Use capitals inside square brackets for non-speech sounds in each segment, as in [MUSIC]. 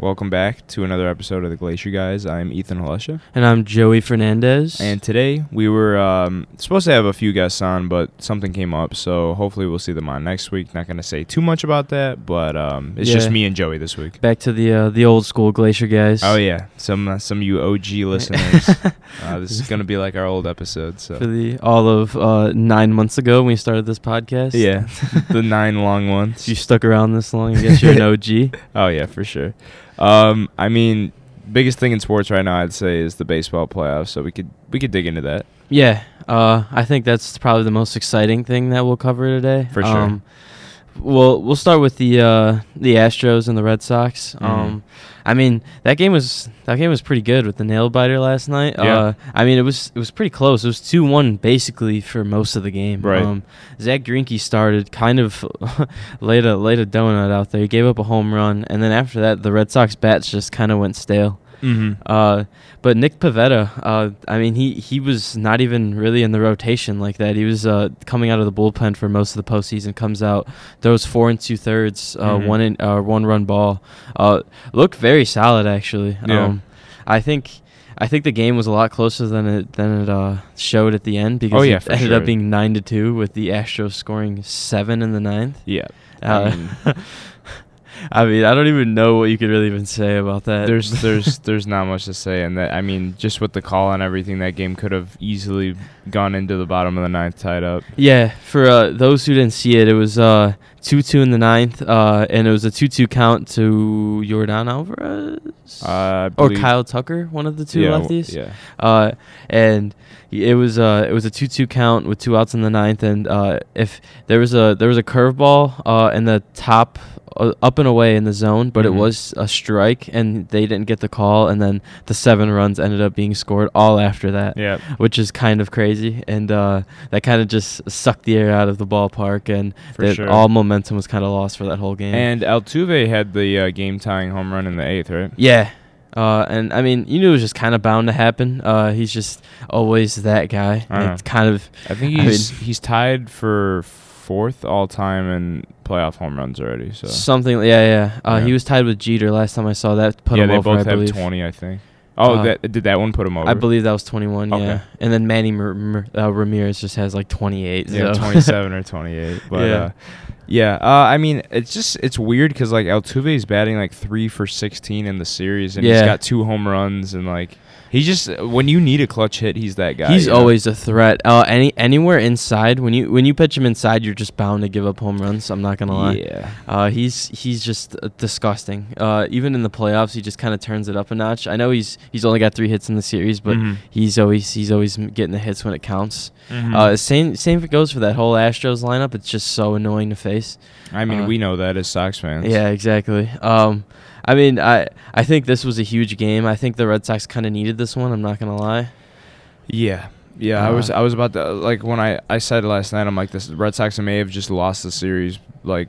Welcome back to another episode of the Glacier Guys. I'm Ethan Halesha. And I'm Joey Fernandez. And today we were um, supposed to have a few guests on, but something came up, so hopefully we'll see them on next week. Not going to say too much about that, but um, it's just me and Joey this week. back to the uh, the old school Glacier guys. Oh yeah, some uh, some of you OG [LAUGHS] listeners. uh, [LAUGHS] this is going to be like our old episode. So. For the all of uh, nine months ago when we started this podcast. yeah, [LAUGHS] the nine long ones. You stuck around this long, I guess you're an OG. Oh yeah, for sure. Um, I mean, biggest thing in sports right now, I'd say, is the baseball playoffs. So we could we could dig into that. Yeah, uh, I think that's probably the most exciting thing that we'll cover today. For sure. Um, we'll we'll start with the uh, the Astros and the Red Sox. Mhm. Um, I mean that game was that game was pretty good with the nail biter last night. Yeah. Uh, I mean it was it was pretty close. It was two one basically for most of the game. Right. Um, Zack Greinke started kind of [LAUGHS] laid a laid a donut out there. He gave up a home run, and then after that the Red Sox bats just kind of went stale. Mm-hmm. Uh, but Nick Pivetta, uh, I mean, he, he was not even really in the rotation like that. He was uh, coming out of the bullpen for most of the postseason. Comes out, throws four and two thirds, uh, Mhm. one in, uh, one run ball. Uh, looked very solid actually. Yeah. Um, I think. I think the game was a lot closer than it than it uh, showed at the end because Oh, yeah, it ended sure. up being nine to two with the Astros scoring seven in the ninth. Yeah. Uh, mean, [LAUGHS] I mean, I don't even know what you could really even say about that. there's [LAUGHS] there's there's not much to say, and that I mean, just with the call and everything, that game could have easily gone into the bottom of the ninth, tied up. Yeah, for uh, those who didn't see it, it was uh, 2 2 in the ninth, uh, and it was a 2 2 count to Yordan Alvarez Uh, or Kyle Tucker, one of the two yeah, lefties. Yeah. Uh, and it was uh, it was a 2 2 count with two outs in the ninth, and uh, if there was a there was a curveball uh, in the top. Uh, up and away in the zone, but Mhm. it was a strike, and they didn't get the call. And then the seven runs ended up being scored all after that Yeah. which is kind of crazy, and uh, that kind of just sucked the air out of the ballpark, and that sure. all momentum was kind of lost for that whole game. And Altuve had the uh, game tying home run in the eighth, right? yeah, uh, and I mean, you knew it was just kind of bound to happen. Uh, he's just always that guy. It's kind of I think I he's he's tied for fourth all time in playoff home runs already. So something. Yeah, yeah. Uh, Yeah. He was tied with Jeter last time I saw that. Put yeah, him they over, both I have believe. twenty, I think. Oh, Uh, that did that one put him over? I believe that was 21. Okay. Yeah, and then Manny Mer- uh, Ramirez just has like 28. Yeah, so. 27 or [LAUGHS] 28. But Yeah. yeah, uh, yeah. Uh, I mean, it's just it's weird because like Altuve is batting like three for 16 in the series, and he's got two home runs, and like he just when you need a clutch hit, he's that guy. He's you know? always a threat. Uh, any anywhere inside when you when you pitch him inside, you're just bound to give up home runs. I'm not gonna lie. yeah. Uh, he's he's just uh, disgusting. Uh, even in the playoffs, he just kind of turns it up a notch. I know he's he's only got three hits in the series, but Mhm. he's always he's always getting the hits when it counts. Mhm. Uh, same same goes for that whole Astros lineup. It's just so annoying to face. I mean, uh, we know that as Sox fans. Yeah, exactly. Um, I mean, I I think this was a huge game. I think the Red Sox kind of needed this one. I'm not gonna lie. Yeah. Yeah, I was Uh, I was about to like when I I said last night I'm like this Red Sox may have just lost the series like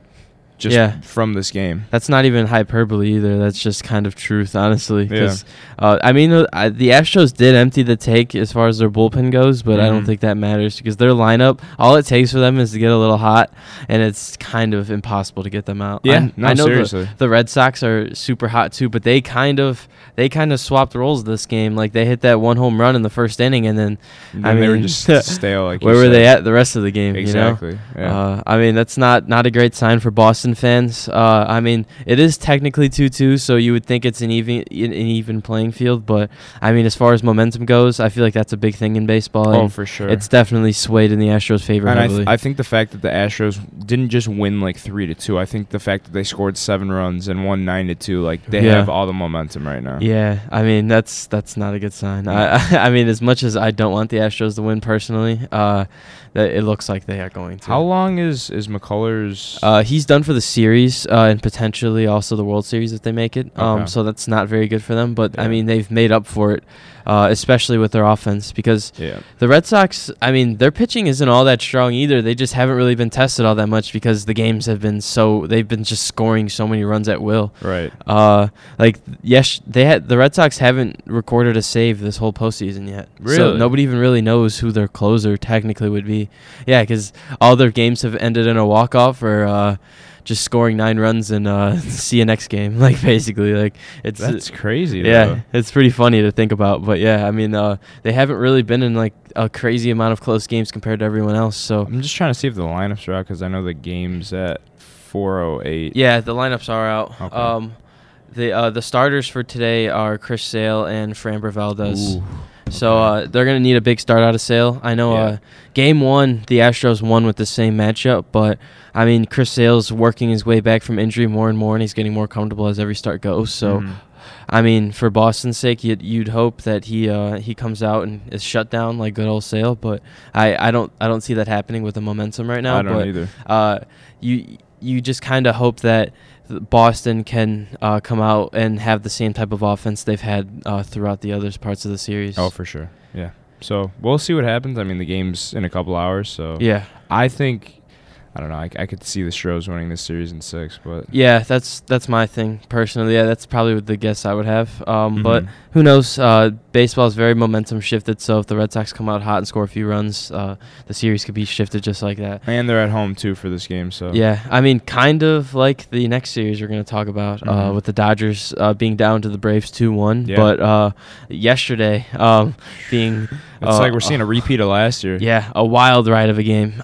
just Yeah. from this game. That's not even hyperbole either. That's just kind of truth, honestly. Yeah. uh, I mean, uh, I, the Astros did empty the take as far as their bullpen goes, but I don't Mhm. think that matters because their lineup, all it takes for them is to get a little hot, and it's kind of impossible to get them out. Yeah, I, no, I know the- seriously. The, Red Sox are super hot too, but they kind of they kind of swapped roles this game. Like they hit that one home run in the first inning, and then Then I they were just [LAUGHS] stale like you where were said. they at the rest of the game? Exactly. You know? Yeah. Uh, I mean, that's not not a great sign for Boston fans. Uh, I mean, it is technically two-two, so you would think it's an even an even playing field. But I mean, as far as momentum goes, I feel like that's a big thing in baseball. oh, for sure. It's definitely swayed in the Astros' favor and I, th- I think the fact that the Astros didn't just win like three to two. I think the fact that they scored seven runs and won nine to two, like they Yeah. have all the momentum right now. yeah, I mean that's that's not a good sign. I [LAUGHS] I mean, as much as I don't want the Astros to win personally, uh, it looks like they are going to. How long is is McCullers? Uh, he's done for the series uh, and potentially also the World Series if they make it. Um, so that's not very good for them. But I mean, they've made up for it, uh, especially with their offense because yeah. the Red Sox. I mean, their pitching isn't all that strong either. They just haven't really been tested all that much because the games have been so they've been just scoring so many runs at will. Right. Uh, like yes, they had the Red Sox haven't recorded a save this whole postseason yet. Really? So nobody even really knows who their closer technically would be. Yeah, because all their games have ended in a walk off or uh, just scoring nine runs and uh, [LAUGHS] see you next game. [LAUGHS] Like basically, like it's That's crazy. yeah, though. it's pretty funny to think about. But yeah, I mean, uh, they haven't really been in like a crazy amount of close games compared to everyone else. So I'm just trying to see if the lineups are out because I know the game's at 4:08. yeah, the lineups are out. Okay. Um, the uh, the starters for today are Chris Sale and Framber Valdez. Ooh, So uh, they're gonna need a big start out of Sale. I know. Yeah. Uh, game one, the Astros won with the same matchup, but I mean, Chris Sale's working his way back from injury more and more, and he's getting more comfortable as every start goes. So, Mhm. I mean, for Boston's sake, you'd, you'd hope that he uh, he comes out and is shut down like good old Sale, but I, I don't I don't see that happening with the momentum right now. I don't but either. uh, you you just kind of hope that th- Boston can uh, come out and have the same type of offense they've had uh, throughout the other parts of the series. Oh, for sure. Yeah. So we'll see what happens. I mean, the game's in a couple hours, so yeah. I think I don't know. I, I could see the Stros winning this series in six, but Yeah, that's that's my thing personally. Yeah, that's probably the guess I would have. Um, But Mhm. who knows? Uh, baseball is very momentum shifted. So if the Red Sox come out hot and score a few runs, uh, the series could be shifted just like that. and they're at home too for this game, so Yeah, I mean, kind of like the next series we're going to talk about uh, Mhm. with the Dodgers uh, being down to the Braves two one. Yeah. But uh, yesterday, um, being [LAUGHS] It's uh, like we're seeing a repeat of last year. yeah, a wild ride of a game.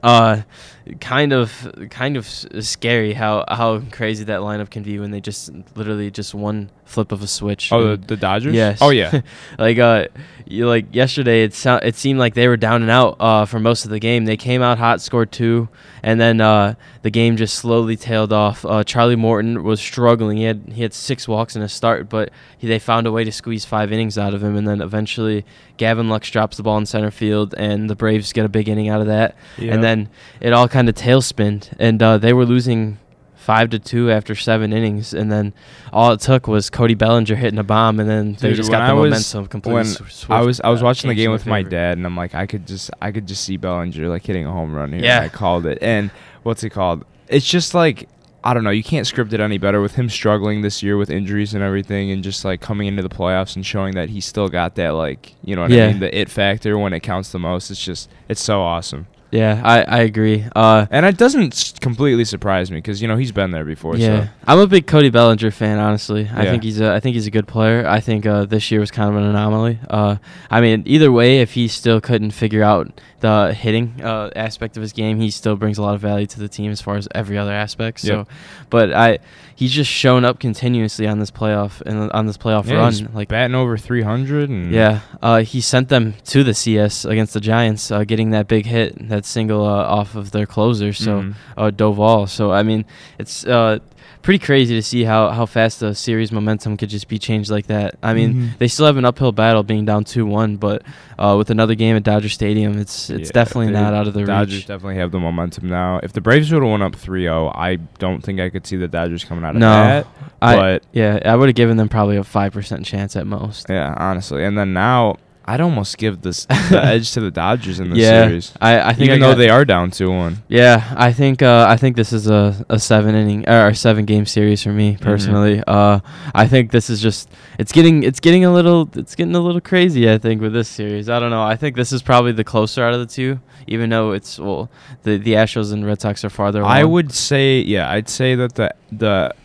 Kind of, kind of scary how how crazy that lineup can be when they just literally just one flip of a switch. Oh, the, the Dodgers. Yes. Oh yeah. [LAUGHS] like uh, you, like yesterday, it sound it seemed like they were down and out uh for most of the game. They came out hot, scored two, and then uh the game just slowly tailed off. Uh, Charlie Morton was struggling. He had he had six walks in a start, but he, they found a way to squeeze five innings out of him, and then eventually Gavin Lux drops the ball in center field, and the Braves get a big inning out of that. Yep. And then it all kind of tailspinned, and uh, they were losing five to two after seven innings, and then all it took was Cody Bellinger hitting a bomb, and then they Dude, just got the I was- momentum completely. when sw- I was I was uh, watching the game with my dad, and I'm like, I could just I could just see Bellinger like hitting a home run here. Yeah. and I called it. And what's it called? It's just like I don't know. You can't script it any better with him struggling this year with injuries and everything, and just like coming into the playoffs and showing that he still got that like you know what Yeah. I mean, the it factor when it counts the most. It's just it's so awesome, Yeah, I, I agree. Uh, and it doesn't completely surprise me because you know he's been there before. yeah, So. I'm a big Cody Bellinger fan. Honestly, I Yeah. think he's a I think he's a good player. I think uh, this year was kind of an anomaly. Uh, I mean, either way, if he still couldn't figure out the hitting uh, aspect of his game, he still brings a lot of value to the team as far as every other aspect. So, Yep. but I he's just shown up continuously on this playoff and on this playoff Yeah, run. Like batting over 300 and Yeah, uh, he sent them to the CS against the Giants, uh, getting that big hit, that single uh, off of their closer, so Mhm. uh, Doval. So I mean, it's uh, pretty crazy to see how, how fast the series momentum could just be changed like that. I mean, Mhm. they still have an uphill battle, being down two one, but uh, with another game at Dodger Stadium, it's it's Yeah, definitely not out of the reach. Dodgers reach. definitely have the momentum now. If the Braves would have won up 3-0, I don't think I could see the Dodgers coming out of No, that. I But yeah, I would have given them probably a five percent chance at most. yeah, honestly, and then now I'd almost give this [LAUGHS] the edge to the Dodgers in this yeah, series, I, I think even I though they are down 2-1. Yeah, I think uh, I think this is a, a seven inning or seven game series for me personally. Uh, I think this is just it's getting it's getting a little it's getting a little crazy. I think with this series, I don't know. I think this is probably the closer out of the two, even though it's well the the Astros and Red Sox are farther. I would say, yeah, I'd say that the the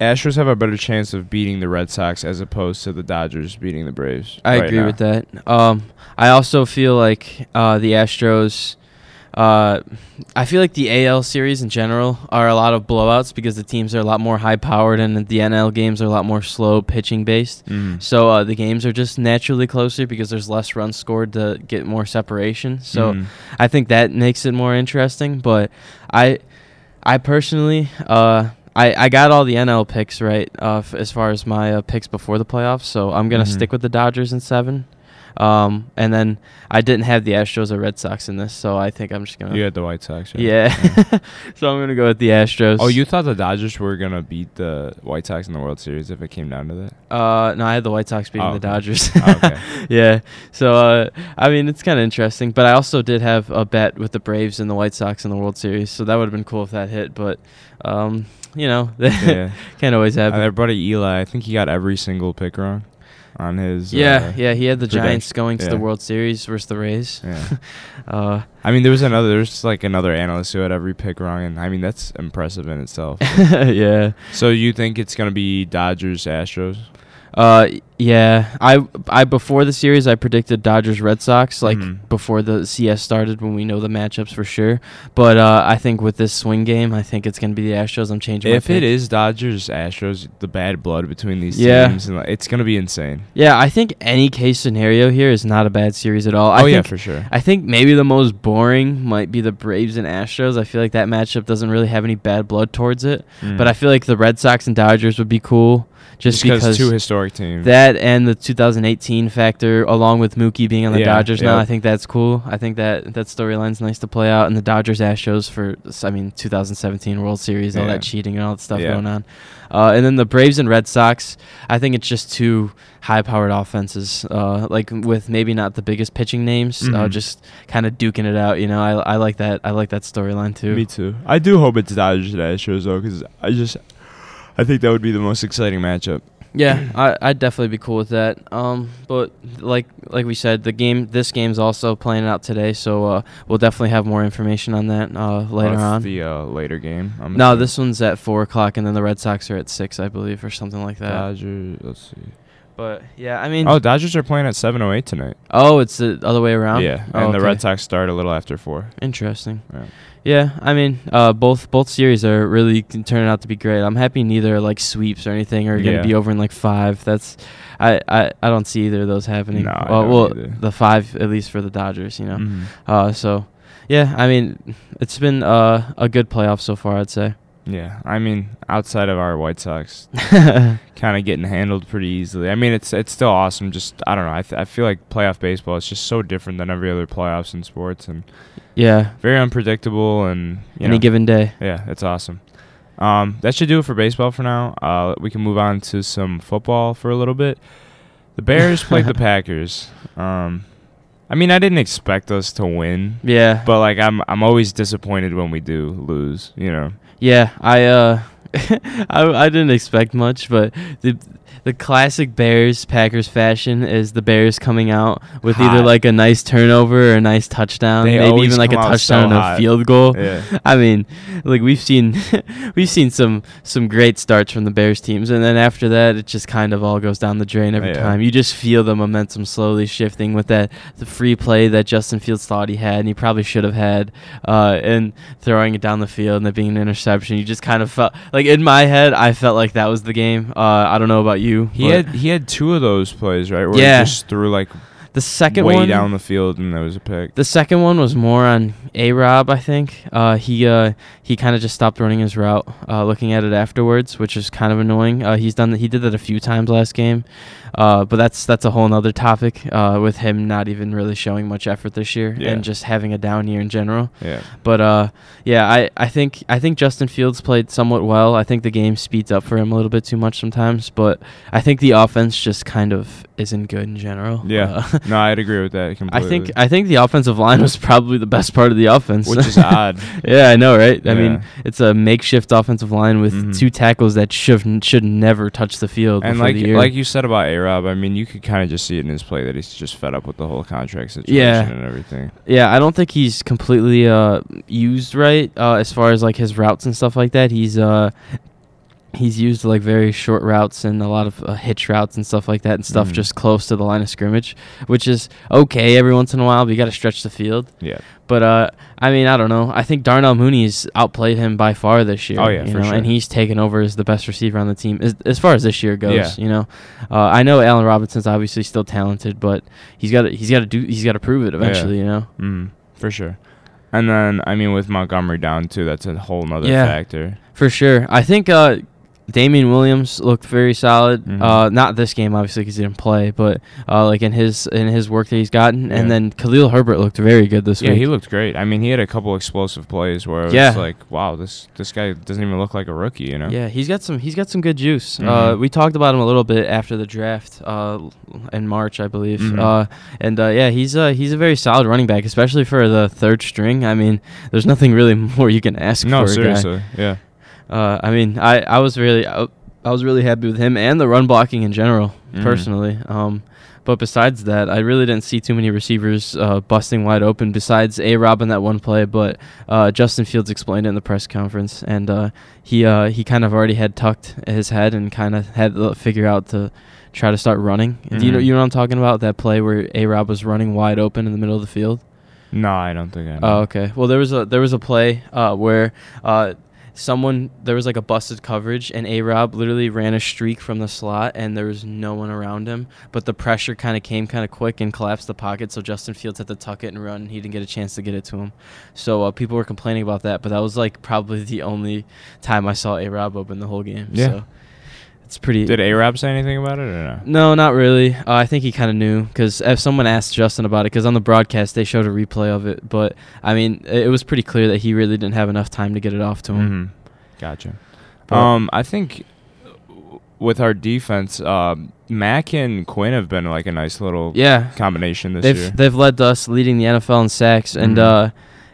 Astros have a better chance of beating the Red Sox as opposed to the Dodgers beating the Braves. I right agree now. with that. Um, I also feel like uh, the Astros. Uh, I feel like the AL series in general are a lot of blowouts because the teams are a lot more high powered and the NL games are a lot more slow pitching based. Mhm. So uh, the games are just naturally closer because there's less runs scored to get more separation. So Mhm. I think that makes it more interesting. But I, I personally, uh, I, I got all the NL picks right uh, f- as far as my uh, picks before the playoffs. So I'm gonna Mhm. stick with the Dodgers in seven. Um, and then I didn't have the Astros or Red Sox in this, so I think I'm just gonna. you had the White Sox. right? yeah. [LAUGHS] so I'm gonna go with the Astros. Oh, you thought the Dodgers were gonna beat the White Sox in the World Series if it came down to that? Uh, no, I had the White Sox beating Oh, the okay. Dodgers. Oh, okay. [LAUGHS] yeah. So, uh, I mean, it's kind of interesting. But I also did have a bet with the Braves and the White Sox in the World Series, so that would have been cool if that hit. But, um, you know, [LAUGHS] yeah. can't always happen. their buddy Eli, I think he got every single pick wrong. on his. Yeah, uh, yeah, he had the Giants going to the. World Series versus the Rays. yeah. [LAUGHS] Uh, I mean, there was another. There's like another analyst who had every pick wrong, and I mean that's impressive in itself. [LAUGHS] yeah. so you think it's gonna be Dodgers Astros? Uh, yeah. I I before the series I predicted Dodgers Red Sox like Mhm. before the CS started when we know the matchups for sure. But uh, I think with this swing game, I think it's gonna be the Astros. I'm changing. If it is Dodgers Astros, the bad blood between these Yeah. teams, and like, it's gonna be insane. yeah, I think any case scenario here is not a bad series at all. I oh yeah, think, for sure. I think maybe the most boring might be the Braves and Astros. I feel like that matchup doesn't really have any bad blood towards it. But I feel like the Red Sox and Dodgers would be cool just, because two historic teams. that and the 2018 factor, along with Mookie being on the Yeah, Dodgers now. I think that's cool. I think that that storyline's nice to play out. And the Dodgers Astros for, I mean, 2017 World Series, all Yeah. that cheating and all that stuff Yeah. going on. Uh, and then the Braves and Red Sox, I think it's just two high-powered offenses, uh, like with maybe not the biggest pitching names, uh, Mhm. just kind of duking it out. You know, I, I like that. I like that storyline too. Me too. I do hope it's Dodgers and Astros though, because I just, I think that would be the most exciting matchup. Yeah, I I'd definitely be cool with that. Um, but like like we said, the game this game's also playing out today, so uh, we'll definitely have more information on that uh, later Oh, on. the uh, later game. I'm no, assuming. this one's at four o'clock, and then the Red Sox are at six, I believe, or something like that. Dodgers. Let's see. But yeah, I mean, Oh, Dodgers are playing at 7:08 tonight. oh, it's the other way around. Yeah, Oh, and the. Red Sox start a little after four. Interesting. Yeah. Yeah, I mean, uh, both both series are really turning out to be great. I'm happy neither like sweeps or anything are gonna Yeah. be over in like five. That's I, I, I don't see either of those happening. No, I well, don't well either. the five at least for the Dodgers, you know. Mhm. Uh, so yeah, I mean, it's been uh, a good playoff so far, I'd say. Yeah, I mean, outside of our White Sox, [LAUGHS] kind of getting handled pretty easily. I mean, it's it's still awesome. Just I don't know. I th- I feel like playoff baseball is just so different than every other playoffs in sports, and yeah, very unpredictable. And you any know, given day. yeah, it's awesome. Um, that should do it for baseball for now. Uh, we can move on to some football for a little bit. The Bears [LAUGHS] played the Packers. Um, I mean, I didn't expect us to win, Yeah, but like I'm I'm always disappointed when we do lose. You know. yeah. I uh, [LAUGHS] I I didn't expect much, but the the classic Bears Packers fashion is the Bears coming out with either like a nice turnover or a nice touchdown, They maybe even like a out so touchdown and a field goal. Yeah. I mean, like we've seen [LAUGHS] we've seen some some great starts from the Bears teams and then after that it just kind of all goes down the drain every Yeah. time. You just feel the momentum slowly shifting with that the free play that Justin Fields thought he had and he probably should have had uh, and throwing it down the field and it being an interception. You just kind of felt like in my head I felt like that was the game. Uh, I don't know about you. He had he had two of those plays right where Yeah. he just threw like the second way one down the field and there was a pick. The second one was more on A Rob, I think. Uh, he uh, he kind of just stopped running his route, uh, looking at it afterwards, which is kind of annoying. Uh, he's done he did that a few times last game, uh, but that's that's a whole nother topic uh, with him not even really showing much effort this year Yeah. and just having a down year in general. yeah. But uh, yeah, I, I think I think Justin Fields played somewhat well. I think the game speeds up for him a little bit too much sometimes, but I think the offense just kind of isn't good in general. Yeah. Uh, [LAUGHS] No, I'd agree with that completely. [LAUGHS] I think I think the offensive line was probably the best part of the offense, which is [LAUGHS] odd. yeah, I know, right? I mean, it's a makeshift offensive line with Mhm. two tackles that should should never touch the field And like the year. like you said about A Rob, I mean you could kind of just see it in his play that he's just fed up with the whole contract situation Yeah. and everything. yeah, I don't think he's completely uh, used right uh, as far as like his routes and stuff like that. He's uh, he's used like very short routes and a lot of uh, hitch routes and stuff like that and stuff Mhm. just close to the line of scrimmage, which is okay every once in a while. But you got to stretch the field. Yeah. But uh, I mean, I don't know. I think Darnell Mooney's outplayed him by far this year. Oh, yeah, you for know, sure. and he's taken over as the best receiver on the team as, as far as this year goes. Yeah. You know, uh, I know Allen Robinson's obviously still talented, but he's got to he's got to do he's got to prove it eventually. Yeah. You know. Mm, for sure. And then I mean with Montgomery down too, that's a whole nother Yeah. factor. For sure. I think uh, Damien Williams looked very solid. Mhm. Uh, not this game, obviously, because he didn't play, but uh, like in his in his work that he's gotten. Yeah. And then Khalil Herbert looked very good this Yeah, week. Yeah, he looked great. I mean, he had a couple explosive plays where it Yeah. was like, wow, this this guy doesn't even look like a rookie, you know? Yeah, he's got some. He's got some good juice. Uh, Mhm. we talked about him a little bit after the draft uh, in March, I believe. Mhm. Uh, and uh, yeah, he's uh, he's a very solid running back, especially for the third string. I mean, there's nothing really [LAUGHS] more you can ask No, for. a guy. seriously. Yeah. Uh, I mean, I, I was really I, I was really happy with him and the run blocking in general, Mhm. personally. Um, but besides that, I really didn't see too many receivers uh, busting wide open besides A Rob in that one play. But uh, Justin Fields explained it in the press conference, and uh, he uh, he kind of already had tucked his head and kind of had to figure out to try to start running. Do you know Mhm. you know what I'm talking about? That play where A Rob was running wide open in the middle of the field. No, I don't think I know. Oh, okay. Well, there was a there was a play uh, where uh, someone there was like a busted coverage, and A Rob literally ran a streak from the slot, and there was no one around him. But the pressure kind of came kind of quick and collapsed the pocket, so Justin Fields had to tuck it and run. And he didn't get a chance to get it to him. So uh, people were complaining about that, but that was like probably the only time I saw A Rob open the whole game. Yeah. So it's pretty. Did A Rob say anything about it or no? No, not really. Uh, I think he kind of knew because if someone asked Justin about it, because on the broadcast they showed a replay of it, but I mean it it was pretty clear that he really didn't have enough time to get it off to him. Mm-hmm. Gotcha. But- um, I think with our defense, um, Mack and Quinn have been like a nice little Yeah, combination this they've year. they've led us leading the NFL in sacks, and Mhm. uh,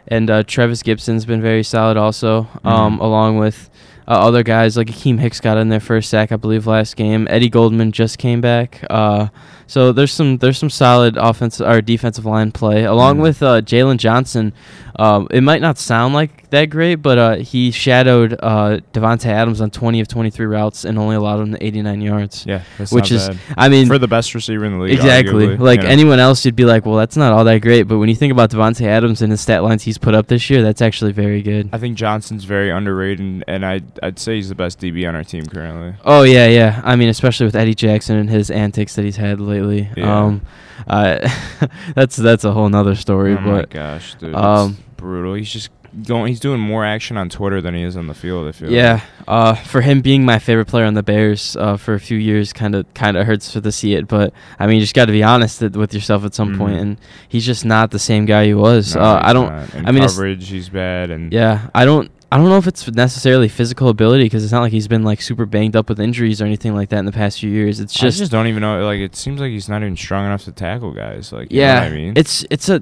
and uh, Trevis Gipson's been very solid also, um, Mhm. along with. Uh, other guys like Akiem Hicks got in their first sack, I believe, last game. Eddie Goldman just came back. Uh, so there's some there's some solid offensive or defensive line play, along Mhm. with uh, Jaylon Johnson. Um, it might not sound like that great, but uh, he shadowed uh, Davante Adams on 20 of 23 routes and only allowed him to 89 yards. yeah, which is, bad. I mean, for the best receiver in the league. Exactly. arguably, like you know? anyone else, you'd be like, well, that's not all that great. But when you think about Davante Adams and his stat lines he's put up this year, that's actually very good. I think Johnson's very underrated, and, and I'd I'd say he's the best DB on our team currently. Oh yeah, yeah. I mean, especially with Eddie Jackson and his antics that he's had lately. Yeah. Um, uh, [LAUGHS] that's that's a whole nother story. oh my gosh, dude, um, brutal. He's just going. He's doing more action on Twitter than he is on the field. I feel. yeah, uh, for him being my favorite player on the Bears uh, for a few years, kind of kind of hurts to see it. But I mean, you just got to be honest with yourself at some point, Mhm. and he's just not the same guy he was. No, uh, I don't. I mean, coverage, he's bad, and Yeah, I don't. I don't know if it's necessarily physical ability because it's not like he's been like super banged up with injuries or anything like that in the past few years. It's just I just, don't even know. Like, it seems like he's not even strong enough to tackle guys. Like, you know yeah, what I mean, it's it's a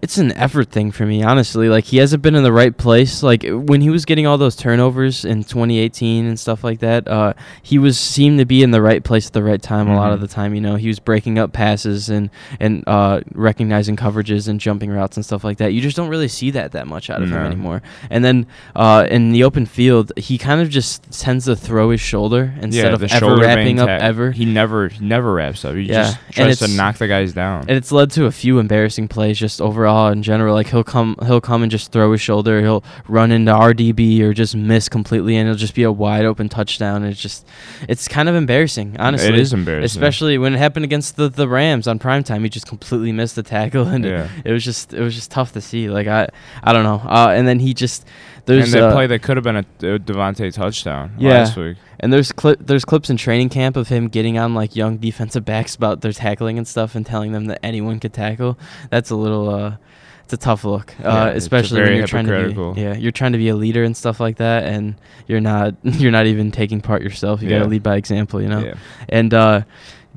it's an effort thing for me, honestly. Like he hasn't been in the right place. Like when he was getting all those turnovers in 2018 and stuff like that, uh, he was seemed to be in the right place at the right time a lot of Mhm. the time. You know, he was breaking up passes and and uh, recognizing coverages and jumping routes and stuff like that. You just don't really see that that much out of him anymore. And then uh, in the open field, he kind of just tends to throw his shoulder instead yeah, of the ever wrapping up tack- ever. He never, never wraps up. He Yeah, just tries to knock the guys down. and it's led to a few embarrassing plays just overall in general. Like he'll come he'll come and just throw his shoulder, he'll run into RDB or just miss completely and it'll just be a wide open touchdown and it's just it's kind of embarrassing, honestly. it is embarrassing, Especially when it happened against the, the Rams on prime time. He just completely missed the tackle [LAUGHS] and it- it, was just it was just tough to see. Like I I don't know. Uh, and then he just there's and that uh, play that could have been a, a Davante touchdown Yeah. last week. And there's cli- there's clips in training camp of him getting on like young defensive backs about their tackling and stuff and telling them that anyone could tackle. That's a little uh it's a tough look, Yeah, uh, especially when you're trying to be yeah you're trying to be a leader and stuff like that, and you're not [LAUGHS] you're not even taking part yourself. You Yeah. gotta lead by example, you know. Yeah. And uh,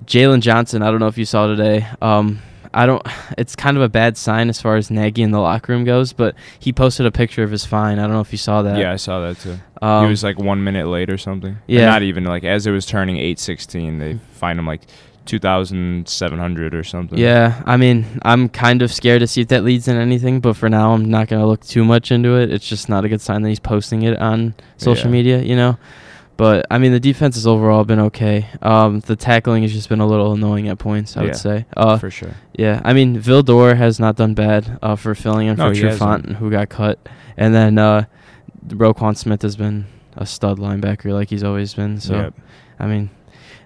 Jaylon Johnson, I don't know if you saw today. Um, I don't. It's kind of a bad sign as far as Nagy in the locker room goes, but he posted a picture of his fine. I don't know if you saw that. Yeah, I saw that too. Um, he was like one minute late or something. Yeah. not even like as it was turning eight sixteen, they fined him like two thousand seven hundred or something. Yeah, I mean, I'm kind of scared to see if that leads in anything, but for now, I'm not gonna look too much into it. It's just not a good sign that he's posting it on social Yeah. media, you know. But I mean, the defense has overall been okay. Um, the tackling has just been a little annoying at points, I Yeah, would say. Uh, for sure. yeah, I mean, Vildor has not done bad uh, for filling in No, for Trufant, who got cut, and then uh, Roquan Smith has been a stud linebacker like he's always been. So Yep. I mean,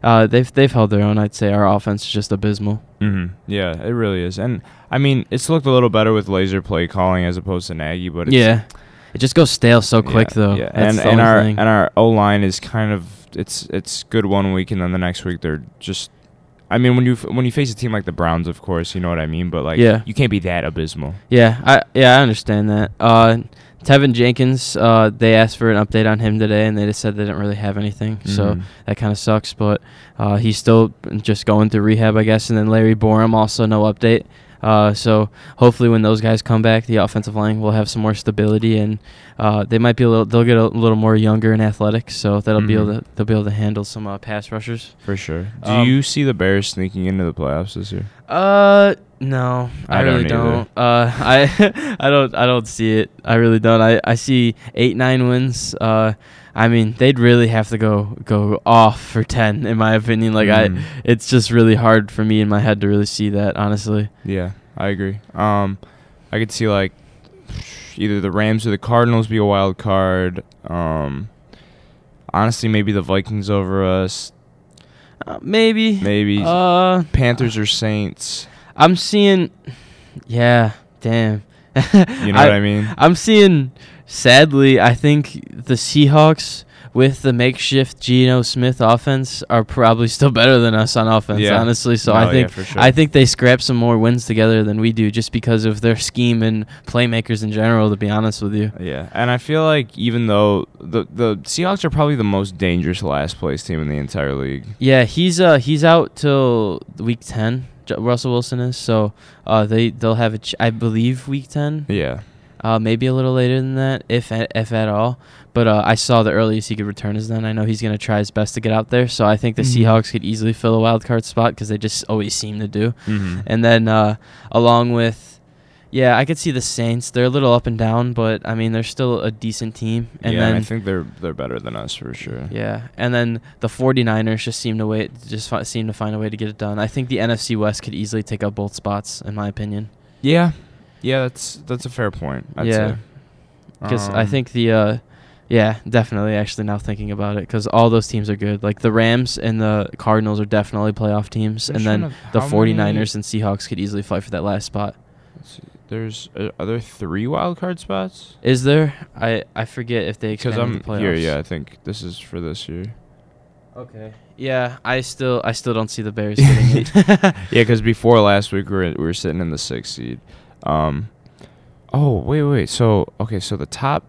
uh, they've they've held their own. I'd say our offense is just abysmal. hmm Yeah, it really is. And I mean, it's looked a little better with Lazor play calling as opposed to Nagy, but it's, Yeah, it just goes stale so quick yeah, though. Yeah, That's and and our thing. and our O line is kind of it's it's good one week and then the next week they're just. I mean, when you f- when you face a team like the Browns, of course, you know what I mean. But like, Yeah. you can't be that abysmal. yeah, I yeah I understand that. Uh, Teven Jenkins, uh, they asked for an update on him today, and they just said they didn't really have anything. So Mhm. that kind of sucks. But uh, he's still just going through rehab, I guess. And then Larry Borom, also no update. Uh, so hopefully, when those guys come back, the offensive line will have some more stability, and uh, they might be a little. They'll get a little more younger and athletic, so that'll be able Mhm. to. They'll be able to handle some uh, pass rushers. For sure. Do Um, you see the Bears sneaking into the playoffs this year? Uh, no, I, I don't really don't. Uh, [LAUGHS] I, [LAUGHS] I don't, I don't see it. I really don't. I, I see eight, nine wins. Uh, I mean, they'd really have to go, go off for ten, in my opinion. Like Mm. I, it's just really hard for me in my head to really see that, honestly. Yeah, I agree. Um, I could see like either the Rams or the Cardinals be a wild card. Um, honestly, maybe the Vikings over us. Uh, maybe. Maybe Uh, Panthers or Saints. I'm seeing. Yeah. Damn. [LAUGHS] You know what I mean? I'm seeing. Sadly, I think the Seahawks with the makeshift Geno Smith offense are probably still better than us on offense. Yeah. Honestly, so No, I yeah, think for sure. I think they scrap some more wins together than we do, just because of their scheme and playmakers in general. To be honest with you. Yeah, and I feel like even though the the Seahawks are probably the most dangerous last place team in the entire league. Yeah, he's uh he's out till week ten. Russell Wilson is so uh they they'll have a ch- I believe week ten. Yeah. Uh, maybe a little later than that, if if at all. But uh, I saw the earliest he could return is then. I know he's gonna try his best to get out there. So I think the Mhm. Seahawks could easily fill a wild card spot because they just always seem to do. Mm-hmm. And then uh, along with, yeah, I could see the Saints. They're a little up and down, but I mean they're still a decent team. And yeah, then I think they're they're better than us for sure. yeah, and then the 49ers just seem to wait, just fi- seem to find a way to get it done. I think the NFC West could easily take up both spots, in my opinion. Yeah, yeah, that's that's a fair point. I'd Yeah. say. Because I Um, think the, uh, yeah, definitely. Actually, now thinking about it, because all those teams are good. Like the Rams and the Cardinals are definitely playoff teams, and then the how 49ers and Seahawks could easily fight for that last spot. There's uh, are there three wild card spots? Is there? I I forget if they Because I'm the playoffs. here. Yeah, I think this is for this year. Okay. Yeah, I still I still don't see the Bears [LAUGHS] getting it. [LAUGHS] Yeah, because before last week we were we were sitting in the sixth seed. Um, oh wait wait. So okay, so the top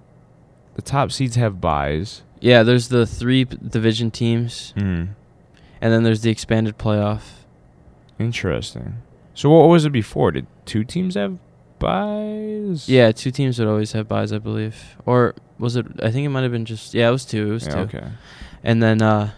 the top seeds have buys. yeah, there's the three p- division teams, Hmm. and then there's the expanded playoff. Interesting. So what was it before? Did two teams have buys? Yeah, two teams would always have buys, I believe. Or was it? I think it might have been just. Yeah, it was two. It was Yeah, two. okay. And then, uh,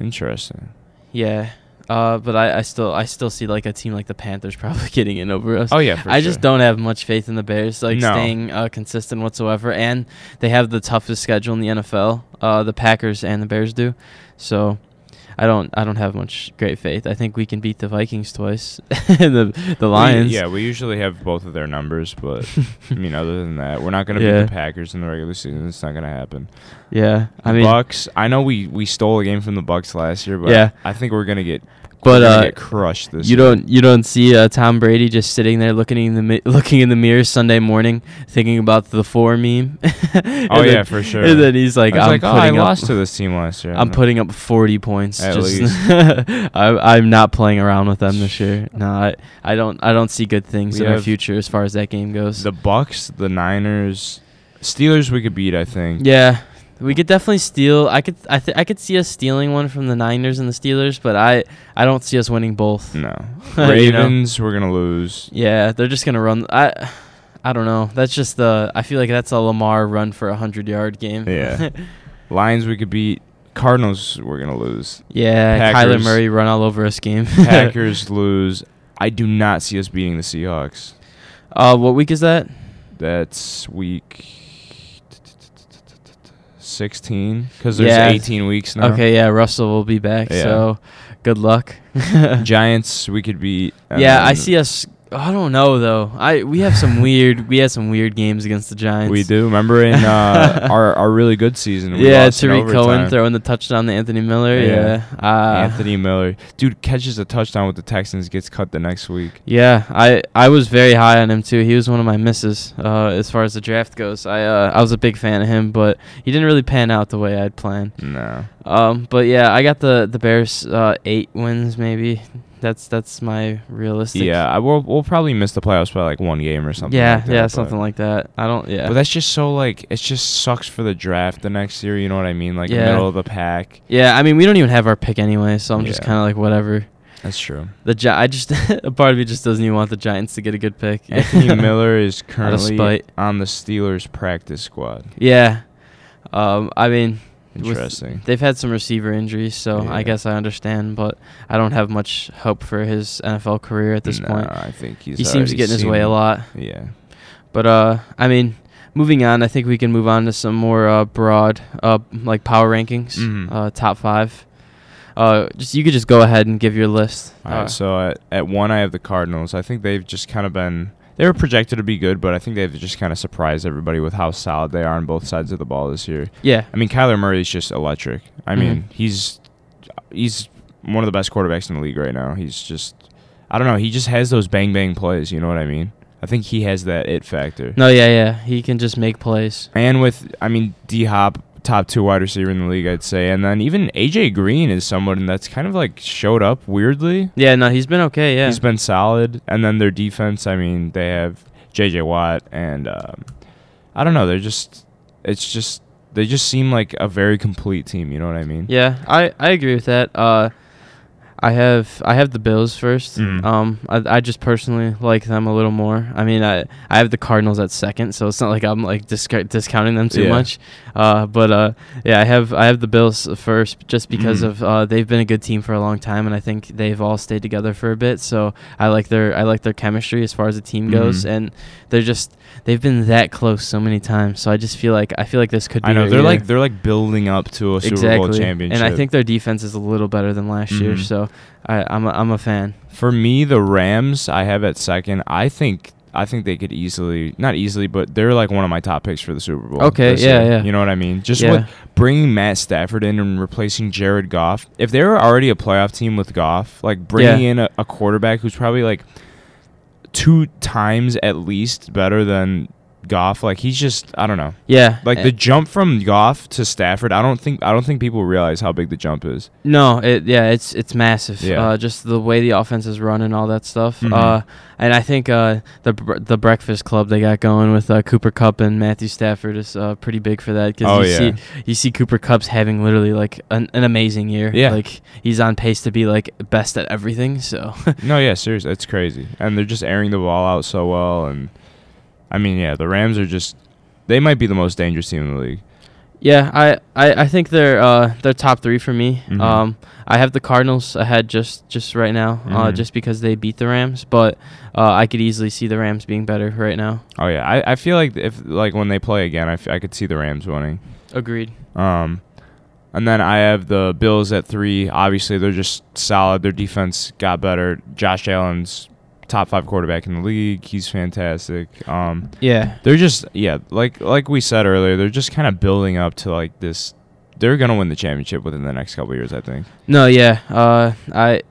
Interesting. yeah, uh, but I, I still, I still see like a team like the Panthers [LAUGHS] probably getting in over us. Oh yeah, for I sure. just don't have much faith in the Bears, like No. staying uh, consistent whatsoever. And they have the toughest schedule in the NFL. Uh, the Packers and the Bears do. So. I don't. I don't have much great faith. I think we can beat the Vikings twice, [LAUGHS] and the the We- Lions. yeah, we usually have both of their numbers, but I mean, other than that, we're not going to Yeah. beat the Packers in the regular season. It's not going to happen. yeah. I The mean, Bucks. I know we we stole a game from the Bucks last year, but Yeah. I think we're going to get But, uh, get crushed this. You year. don't you don't see uh, Tom Brady just sitting there looking in the mi- [LAUGHS] looking in the mirror Sunday morning, thinking about the four meme. [LAUGHS] Oh yeah, then- for sure. And then he's like, I I'm like, oh, I putting up, lost to this team last year. [LAUGHS] I'm putting up 40 points. At just least. I, I'm not playing around with them this year. No, I, I don't I don't see good things We in our future as far as that game goes. the Bucks, the Niners, Steelers. We could beat. I think. yeah, we could definitely steal. I could I th- I could see us stealing one from the Niners and the Steelers, but I I don't see us winning both. No. [LAUGHS] You know? Ravens. We're gonna lose. Yeah, they're just gonna run. I, I don't know. That's just the. I feel like that's a Lamar run for a hundred yard game. Yeah. [LAUGHS] Lions. We could beat. Cardinals. We're gonna lose. yeah. Kyler Murray run all over us game. [LAUGHS] Packers lose. I do not see us beating the Seahawks. uh, what week is that? That's week 16 because there's Yeah. 18 weeks now. Okay, yeah. Russell will be back. Yeah. So, good luck. [LAUGHS] Giants we could be. and yeah, I um, see us. I don't know though. I we have some [LAUGHS] weird. We had some weird games against the Giants. We do. Remember in uh, [LAUGHS] our our really good season? We Yeah, Tarik Cohen throwing the touchdown to Anthony Miller. Yeah. Yeah. Uh, Anthony Miller, dude, catches a touchdown with the Texans, gets cut the next week. Yeah, I I was very high on him too. He was one of my misses uh, as far as the draft goes. I uh, I was a big fan of him, but he didn't really pan out the way I'd planned. No. Um, but yeah, I got the the Bears uh, eight wins maybe. That's that's my realistic. Yeah, I will. We'll probably miss the playoffs by like one game or something. yeah, like that, yeah, something like that. I don't. Yeah, But that's just so like it just sucks for the draft the next year. You know what I mean? Like Yeah. middle of the pack. yeah. I mean, we don't even have our pick anyway, so I'm just kind of like whatever. That's true. The Gi- I just [LAUGHS] a part of me just doesn't even want the Giants to get a good pick. [LAUGHS] Anthony [LAUGHS] Miller is currently on the Steelers practice squad. Yeah. Um, I mean, with- Interesting. they've had some receiver injuries, so I guess I understand, but I don't have much hope for his NFL career at this Nah, point. I think he's He seems to get in his way a lot. Yeah. But uh, I mean, moving on, I think we can move on to some more uh, broad, uh, like power rankings, Mhm. uh, top five. Uh, just you could just go ahead and give your list. All Uh, right, so at, at one, I have the Cardinals. I think they've just kind of been. They were projected to be good, but I think they've just kind of surprised everybody with how solid they are on both sides of the ball this year. yeah, I mean, Kyler Murray's just electric. I mean, Mhm. he's he's one of the best quarterbacks in the league right now. He's just, I don't know, he just has those bang bang plays. You know what I mean? I think he has that it factor. no, yeah, yeah, he can just make plays. And with, I mean, D Hop, top two wide receiver in the league, I'd say. And then even AJ Green is someone that's kind of like showed up weirdly. Yeah, no, he's been okay. Yeah, He's been solid. And then their defense, I mean, they have JJ Watt and um, I don't know, they're just it's just they just seem like a very complete team, you know what I mean? Yeah, I, I agree with that. Uh, I have I have the Bills 1st Mhm. Um, I, I just personally like them a little more. I mean, I I have the Cardinals at second, so it's not like I'm like disca- discounting them too Yeah. much. Uh, but uh, yeah, I have I have the Bills first just because Mhm. of uh, they've been a good team for a long time, and I think they've all stayed together for a bit. So I like their I like their chemistry as far as the team goes, Mhm. and they're just they've been that close so many times. So I just feel like I feel like this could be I know they're year. like they're like building up to a Super Bowl championship. And I think their defense is a little better than last year, so I, I'm a, I'm a fan. for me, the Rams I have at second. I think I think they could easily, not easily, but they're like one of my top picks for the Super Bowl. Okay, yeah, year. yeah. You know what I mean? Just Yeah. with bringing Matt Stafford in and replacing Jared Goff. If they were already a playoff team with Goff, like bringing Yeah. in a, a quarterback who's probably like two times at least better than Goff, like he's just I don't know. Yeah, Like eh, the jump from Goff to Stafford, I don't think I don't think people realize how big the jump is. no, it yeah, it's it's massive. Yeah. Uh, just the way the offense is run and all that stuff. Mhm. Uh, and I think uh, the the Breakfast Club they got going with uh, Cooper Kupp and Matthew Stafford is uh, pretty big for that because Oh, you yeah. see you see Cooper Kupp's having literally like an, an amazing year. Yeah. like he's on pace to be like best at everything. So No, yeah, [LAUGHS] seriously, it's crazy, and they're just airing the ball out so well. And I mean, yeah, the Rams are just they might be the most dangerous team in the league. Yeah, I, I, I think they're uh they're top three for me. Mhm. Um, I have the Cardinals ahead just just right now, uh, Mhm. just because they beat the Rams. But uh, I could easily see the Rams being better right now. Oh yeah, I, I feel like if like when they play again, I, f- I could see the Rams winning. Agreed. Um, and then I have the Bills at three. Obviously, they're just solid. Their defense got better. Josh Allen's top five quarterback in the league. He's fantastic. Um, Yeah. they're just yeah, like like we said earlier, they're just kind of building up to like this. They're gonna win the championship within the next couple years, I think. No, yeah. Uh, I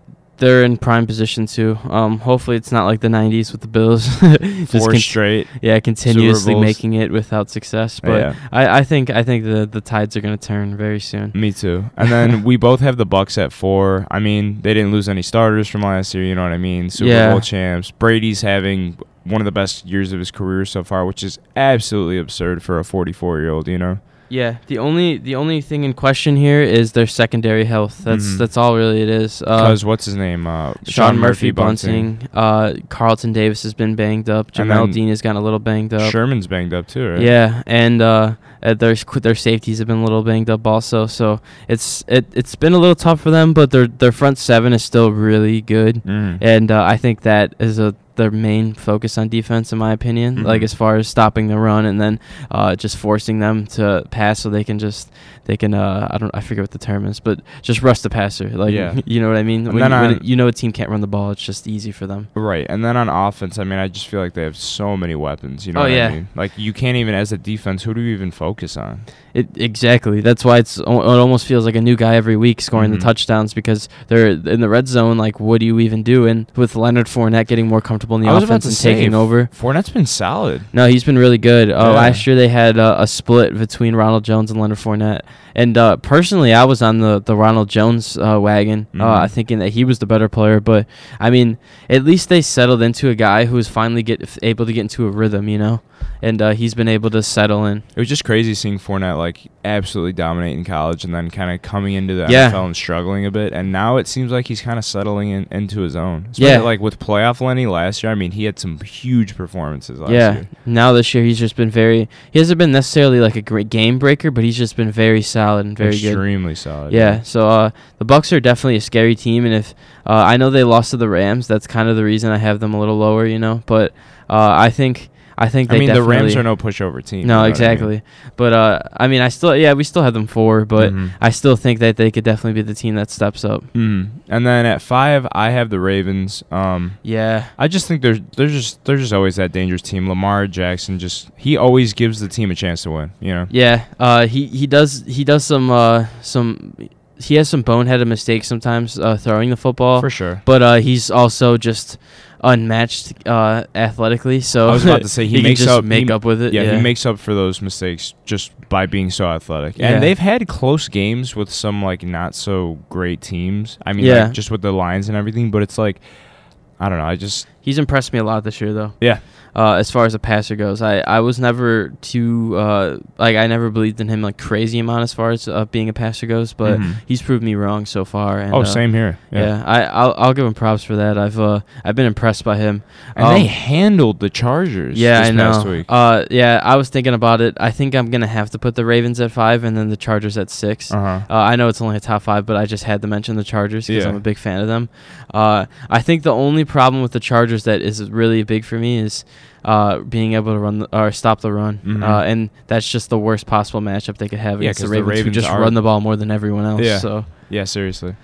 they're in prime position too. Um, hopefully it's not like the '90s with the Bills. [LAUGHS] Just Four con- straight. yeah, continuously making it without success. But Yeah. I, I think I think the the tides are gonna turn very soon. Me too. And then [LAUGHS] we both have the Bucks at four. I mean, they didn't lose any starters from last year. You know what I mean? Super Yeah. Bowl champs. Brady's having one of the best years of his career so far, which is absolutely absurd for a 44 year old. You know? Yeah, the only the only thing in question here is their secondary health. That's Mhm. that's all really it is. Uh, Because what's his name? Uh, Sean Murphy Bunting, uh, Carlton Davis has been banged up. Jamel Dean has gotten a little banged up. Sherman's banged up too, right? Yeah, and uh, uh, their their safeties have been a little banged up also. So it's it it's been a little tough for them, but their their front seven is still really good, Mm. and uh, I think that is a their main focus on defense, in my opinion. Like Mhm. as far as stopping the run and then uh, just forcing them to pass, so they can just they can uh, I don't I forget what the term is, but just rush the passer. Like Yeah. [LAUGHS] you know what I mean. When, you, when on- you know a team can't run the ball, it's just easy for them. Right, and then on offense, I mean, I just feel like they have so many weapons. You know Oh, what yeah. I mean? Like you can't even, as a defense, who do you even focus on? It exactly. That's why it's it almost feels like a new guy every week scoring Mhm. the touchdowns because they're in the red zone. Like, what do you even do? And with Leonard Fournette getting more comfortable in the I was about offense to and say, taking over. Fournette's been solid. No, he's been really good. Uh, Yeah. Last year they had uh, a split between Ronald Jones and Leonard Fournette, and uh, personally, I was on the the Ronald Jones uh, wagon, Mhm. uh, thinking that he was the better player. But I mean, at least they settled into a guy who was finally get f- able to get into a rhythm, you know, and uh, he's been able to settle in. It was just crazy seeing Fournette like absolutely dominate in college and then kind of coming into the Yeah. NFL and struggling a bit. And now it seems like he's kind of settling in, into his own. Yeah. Like with playoff Lenny last year, I mean, he had some huge performances last yeah. year. Now this year, he's just been very. He hasn't been necessarily like a great game breaker, but he's just been very solid and very good. Extremely solid. Yeah, so uh, the Bucks are definitely a scary team, and if uh, I know they lost to the Rams, that's kind of the reason I have them a little lower, you know. But uh, I think I think I mean, the Rams are no pushover team. no what I mean? exactly. But uh, I mean, I still yeah, we still have them four, but Mhm. I still think that they could definitely be the team that steps up. Mm. And then at five, I have the Ravens. Um, Yeah, I just think they're they're just they're just always that dangerous team. Lamar Jackson just he always gives the team a chance to win. You know. yeah. Uh, he he does he does some uh some he has some boneheaded mistakes sometimes uh, throwing the football. For sure. but uh, he's also just unmatched uh, athletically. So I was about to [LAUGHS] say, he can makes up- make he- up with it. Yeah, he makes up for those mistakes just by being so athletic. Yeah. And they've had close games with some like not so great teams. I mean, Yeah. like, just with the Lions and everything. But it's like, I don't know. I just He's impressed me a lot this year, though. yeah. Uh, as far as a passer goes, I, I was never too uh, like I never believed in him like crazy amount as far as uh, being a passer goes, but Mhm. he's proved me wrong so far. And, oh, uh, same here. Yeah, I I'll, I'll give him props for that. I've uh I've been impressed by him. And Um, they handled the Chargers. Yeah, this I know. Past week. Uh, yeah, I was thinking about it. I think I'm gonna have to put the Ravens at five and then the Chargers at six. Uh-huh. Uh, I know it's only a top five, but I just had to mention the Chargers because Yeah. I'm a big fan of them. Uh, I think the only problem with the Chargers that is really big for me is uh, being able to run the, or stop the run, Mhm. uh, and that's just the worst possible matchup they could have Yeah, against the 'cause the Ravens, who just run the ball more than everyone else. Yeah. So, Yeah, seriously.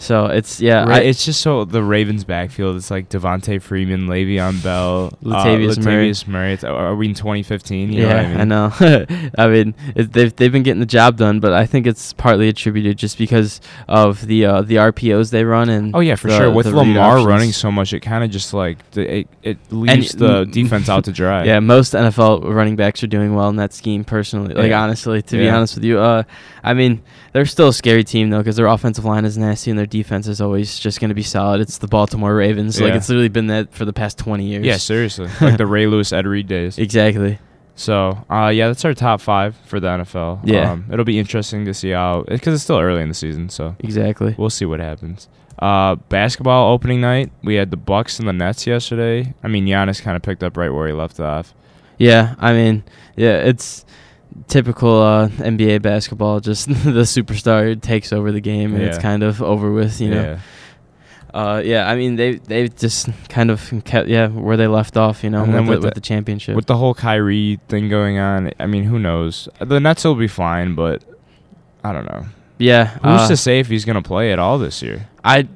So it's yeah, Ra- I, it's just so the Ravens backfield. It's like Devonta Freeman, Le'Veon Bell, Latavius uh, Murray. Latavius Murray. It's- Are we in 2015? You know yeah, what I, mean? know. [LAUGHS] I mean, it, they've they've been getting the job done, but I think it's partly attributed just because of the uh, the RPOs they run and Oh yeah, for the- sure. With Lamar options. running so much, it kind of just like it, it leaves the defense out to [LAUGHS] dry. Yeah, most NFL running backs are doing well in that scheme. Personally, like Yeah. honestly, to be honest with you, uh, I mean, they're still a scary team though because their offensive line is nasty and their defense is always just going to be solid. It's the Baltimore Ravens. Like it's literally been that for the past twenty years. Yeah, seriously, like the [LAUGHS] Ray Lewis, Ed Reed days. exactly. So, uh, yeah, that's our top five for the NFL. Yeah. um, it'll be interesting to see how because it's still early in the season, so Exactly. we'll see what happens. Uh, basketball opening night, we had the Bucks and the Nets yesterday. I mean, Giannis kind of picked up right where he left off. Yeah, I mean, yeah, it's typical uh, NBA basketball. Just [LAUGHS] the superstar takes over the game, and it's kind of over with. You know. yeah. Uh, yeah, I mean they they just kind of kept yeah where they left off. You know, And with, then the, with with the- championship. With the whole Kyrie thing going on, I mean, who knows? The Nets will be fine, but I don't know. yeah, Who's uh, to say if he's gonna play at all this year? I'd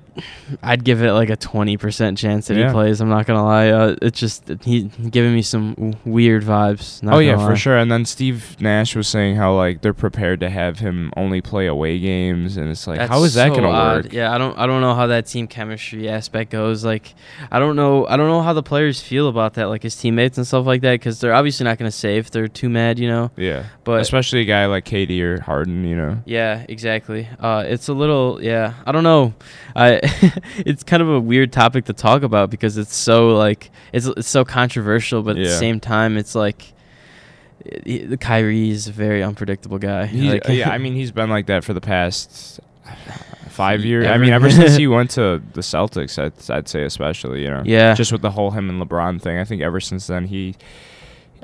I'd give it like a twenty percent chance that Yeah. he plays. I'm not gonna lie. Uh, it's just he giving me some w- weird vibes. Not oh yeah, gonna for sure. And then Steve Nash was saying how like they're prepared to have him only play away games, and it's like, That's how is that so gonna odd. work? Yeah, I don't I don't know how that team chemistry aspect goes. Like, I don't know I don't know how the players feel about that, like his teammates and stuff like that, because they're obviously not gonna say if they're too mad, you know. Yeah, But especially a guy like KD or Harden, you know. Yeah, exactly. Uh, it's a little, yeah. I don't know. I, [LAUGHS] it's kind of a weird topic to talk about because it's so like it's it's so controversial, but at the same time, it's like the Kyrie is a very unpredictable guy. Like- yeah, I [LAUGHS] mean he's been like that for the past five years. I mean, ever [LAUGHS] since he went to the Celtics, I'd, I'd say especially, you know. yeah, Just with the whole him and LeBron thing, I think ever since then he,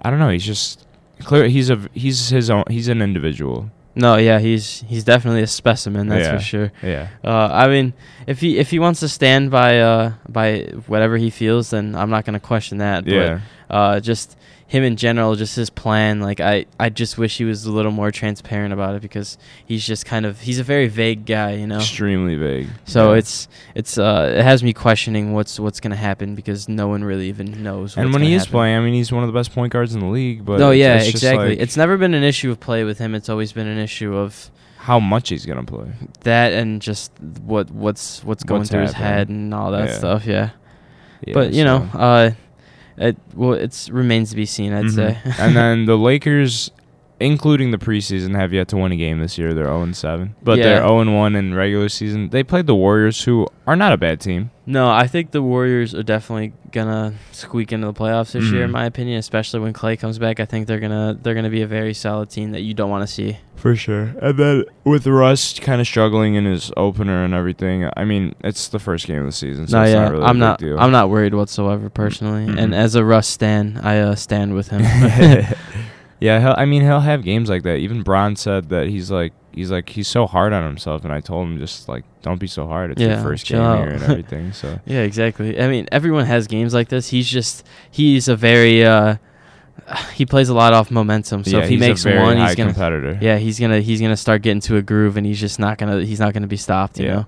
I don't know, he's just clear. He's a he's his own. He's an individual. No, yeah. He's he's definitely a specimen. That's Yeah. for sure. Yeah. Uh, I mean, if he if he wants to stand by uh by whatever he feels, then I'm not gonna question that. But Yeah. uh, just him in general, just his plan. Like I, I just wish he was a little more transparent about it because he's just kind of he's a very vague guy, you know. Extremely vague. So Yeah. it's it's uh it has me questioning what's what's gonna happen because no one really even knows. and when he is happen. playing, I mean, he's one of the best point guards in the league. But no, yeah, it's exactly. like it's never been an issue of play with him. It's always been an issue of how much he's gonna play. that and just what what's what's going What's through his head and all that Yeah. stuff. Yeah, Yeah, but you know, uh, it well, it's remains to be seen. I'd Mhm. say. and then the Lakers including the preseason, have yet to win a game this year. They're 0 7. But Yeah. they're 0 1 in regular season. They played the Warriors, who are not a bad team. No, I think the Warriors are definitely gonna squeak into the playoffs this year, in Mhm. my opinion. Especially when Clay comes back, I think they're gonna they're gonna be a very solid team that you don't want to see. For sure. And then with Russ kind of struggling in his opener and everything, I mean, it's the first game of the season, so no, it's yeah, not really I'm a not big deal. I'm not worried whatsoever personally. And Mhm. as a Russ stan, I uh, stand with him. [LAUGHS] [LAUGHS] [LAUGHS] yeah, he'll, I mean, he'll have games like that. Even Bron said that he's like, he's like, he's so hard on himself, and I told him just like, don't be so hard. It's Yeah, your first game out. here and [LAUGHS] everything. So Yeah, exactly. I mean, everyone has games like this. He's just he's a very uh he plays a lot off momentum. So yeah, if he makes one, he's gonna competitor. yeah, he's gonna he's gonna start getting to a groove, and he's just not gonna he's not gonna be stopped. You Yeah. know.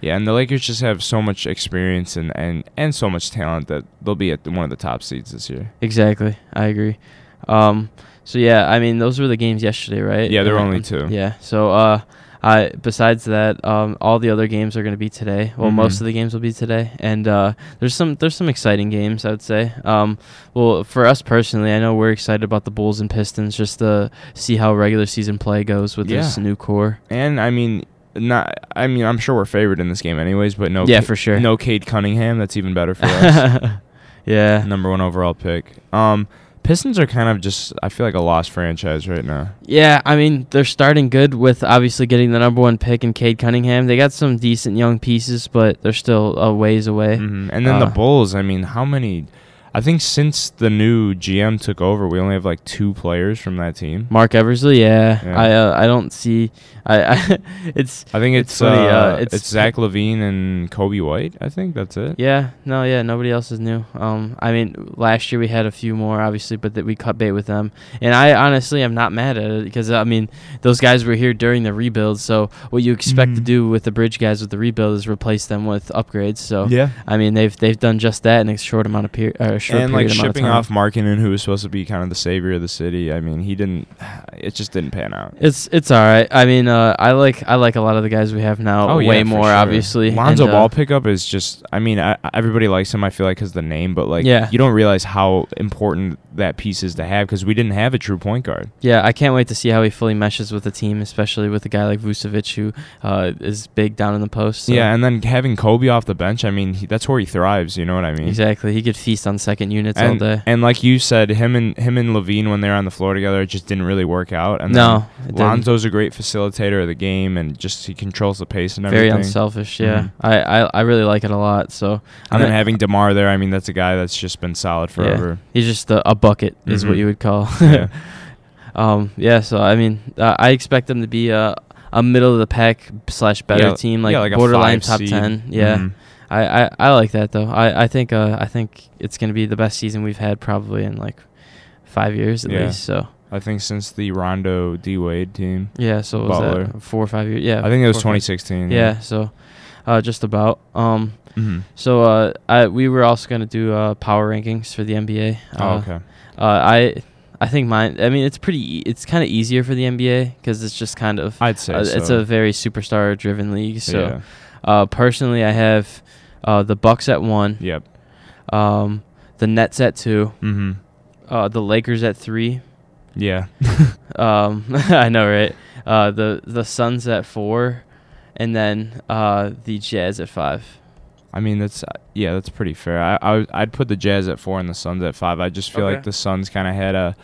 Yeah, and the Lakers just have so much experience and, and, and so much talent that they'll be at one of the top seeds this year. Exactly. I agree. Um. So yeah, I mean, those were the games yesterday, right? Yeah, there were only two. Yeah. So uh. I, besides that, um, all the other games are going to be today. Well, most Mhm. of the games will be today, and uh, there's some there's some exciting games. I would say. Um, well, for us personally, I know we're excited about the Bulls and Pistons just to see how regular season play goes with this new core. And I mean, not. I mean, I'm sure we're favored in this game, anyways. But no, yeah, for sure. no Cade Cunningham. That's even better for [LAUGHS] us. yeah. Number one overall pick. Um, Pistons are kind of just. I feel like a lost franchise right now. Yeah, I mean they're starting good with obviously getting the number one pick in Cade Cunningham. They got some decent young pieces, but they're still a ways away. hmm And then the Uh, Bulls. I mean, how many? I think since the new GM took over, we only have like two players from that team. Marc Eversley, yeah, Yeah. I uh, I don't see, I, I [LAUGHS] it's I think It's it's funny, uh, uh, it's- it's, Zach LaVine and Coby White. I think that's it. yeah, no, yeah, nobody else is new. Um, I mean last year we had a few more obviously, but that we cut bait with them, and I honestly am not mad at it because I mean those guys were here during the rebuild, so what you expect to Mhm. do with the bridge guys with the rebuild is replace them with upgrades. So Yeah. I mean they've they've done just that in a short amount of period, short and like of shipping time. off Markkanen, who was supposed to be kind of the savior of the city. I mean, he didn't. It just didn't pan out. It's it's all right. I mean, uh, I like I like a lot of the guys we have now Oh, yeah, way for more, sure. obviously. Lonzo and, uh, Ball pickup is just. I mean, I, everybody likes him. I feel like because the name, but like, Yeah. you don't realize how important that piece is to have because we didn't have a true point guard. Yeah, I can't wait to see how he fully meshes with the team, especially with a guy like Vucevic who uh, is big down in the post. so- Yeah, and then having Coby off the bench. I mean, he, that's where he thrives. You know what I mean? exactly. He could feast on second units And, all day. and like you said, him and him and LaVine when they were on the floor together, it just didn't really work out. And no, it then didn't. Lonzo's a great facilitator of the game, and just he controls the pace and everything. very unselfish. Yeah, Mhm. I, I I really like it a lot. So And then having DeMar there, I mean, that's a guy that's just been solid forever. he's just a, a bucket, is what Mhm. you would call. Yeah. [LAUGHS] um, yeah. So I mean, uh, I expect them to be a a middle of the pack slash better Yeah, team, like, yeah, like borderline top seed. ten. Yeah. Mhm. I, I, I like that though. I, I think uh I think it's gonna be the best season we've had probably in like five years at Yeah. least. So I think since the Rondo D Wade team, yeah, so was that four or five years? Yeah, I think it was four or five- 2016. Yeah, so uh just about. Um hmm so uh I we were also gonna do uh power rankings for the NBA. Oh, Uh, okay. Uh I I think mine. I mean, it's pretty. E- it's kind of easier for the NBA because it's just kind of. I'd say Uh, so. It's a very superstar driven league. So yeah. uh, personally, I have uh, the Bucks at one. Yep. Um, the Nets at two. hmm Uh, the Lakers at three. Yeah. [LAUGHS] Um, [LAUGHS] I know, right? Uh, the the Suns at four, and then uh, the Jazz at five. I mean, that's uh, yeah, that's pretty fair. I, I I'd put the Jazz at four and the Suns at five. I just feel Okay. like the Suns kind of had a,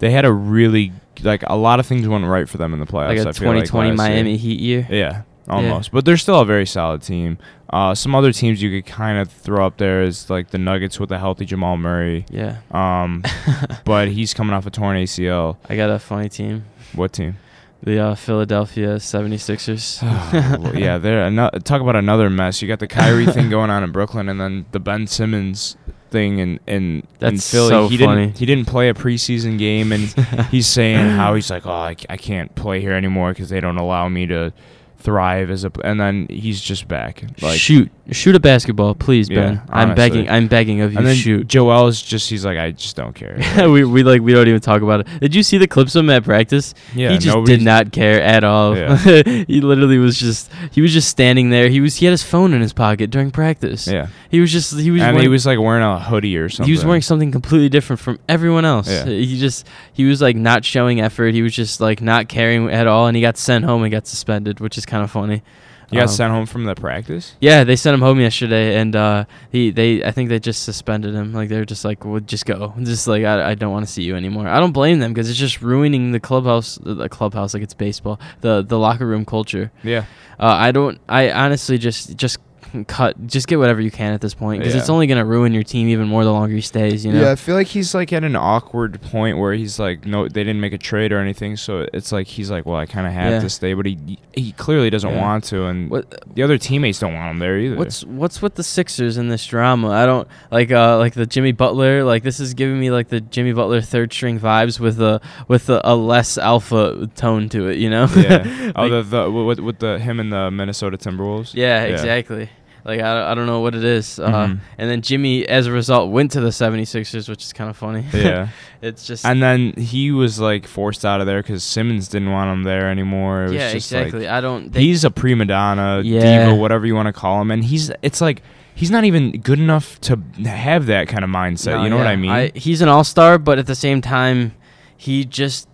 they had a really like a lot of things went right for them in the playoffs. Like a feel like 2020. Miami Heat year. Yeah, almost. But they're still a very solid team. Uh, some other teams you could kind of throw up there is like the Nuggets with a healthy Jamal Murray. Yeah. Um, [LAUGHS] but he's coming off a torn ACL. I got a funny team. What team? The uh, Philadelphia 76ers. [SIGHS] Well, yeah, [LAUGHS] they're ano- talk about another mess. You got the Kyrie thing going on in Brooklyn, and then the Ben Simmons thing in in, in Philly. so he funny. didn't he didn't play a preseason game, and [LAUGHS] he's saying how he's like, oh, I can't play here anymore because they don't allow me to thrive as a And then he's just back. Like shoot, Shoot a basketball, please, Yeah, Ben. I'm honestly. begging. I'm begging of you. and then shoot. Joel's just he's like I just don't care. [LAUGHS] we we like we don't even talk about it. Did you see the clips of him at practice? yeah, he just did not care at all. Yeah. [LAUGHS] he literally was just he was just standing there. He was he had his phone in his pocket during practice. Yeah, He was just he was and wearing, he was like wearing a hoodie or something. he was wearing something completely different from everyone else. Yeah. He just he was like not showing effort. He was just like not caring at all, and he got sent home and got suspended, which is kind of funny. You got Um, sent home from the practice. Yeah, they sent him home yesterday, and uh, he they I think they just suspended him. Like they're just like, well, just go, [LAUGHS] just like I, I don't want to see you anymore. I don't blame them because it's just ruining the clubhouse, the clubhouse like it's baseball, the the locker room culture. Yeah, Uh, I don't. I honestly just just cut, just get whatever you can at this point because Yeah. it's only gonna ruin your team even more the longer he stays. You know. yeah. I feel like he's like at an awkward point where he's like, no, they didn't make a trade or anything, so it's like he's like, well, I kind of have Yeah. to stay, but he he clearly doesn't Yeah. want to, and What the other teammates don't want him there either. What's what's with the Sixers in this drama? I don't like uh like the Jimmy Butler like this is giving me like the Jimmy Butler third string vibes with a with a, a less alpha tone to it, you know? yeah? [LAUGHS] oh, the the with, with the him and the Minnesota Timberwolves. yeah, exactly. Like I, I don't know what it is. Uh, Mhm. and then Jimmy as a result went to the 76ers, which is kind of funny. Yeah. [LAUGHS] it's just And then he was like forced out of there because Simmons didn't want him there anymore. It was yeah, just exactly. Like, I don't they, he's a prima donna, Yeah. diva, whatever you want to call him, and he's it's like he's not even good enough to have that kind of mindset. No, you know what. I mean? he's an all-star, but at the same time, he just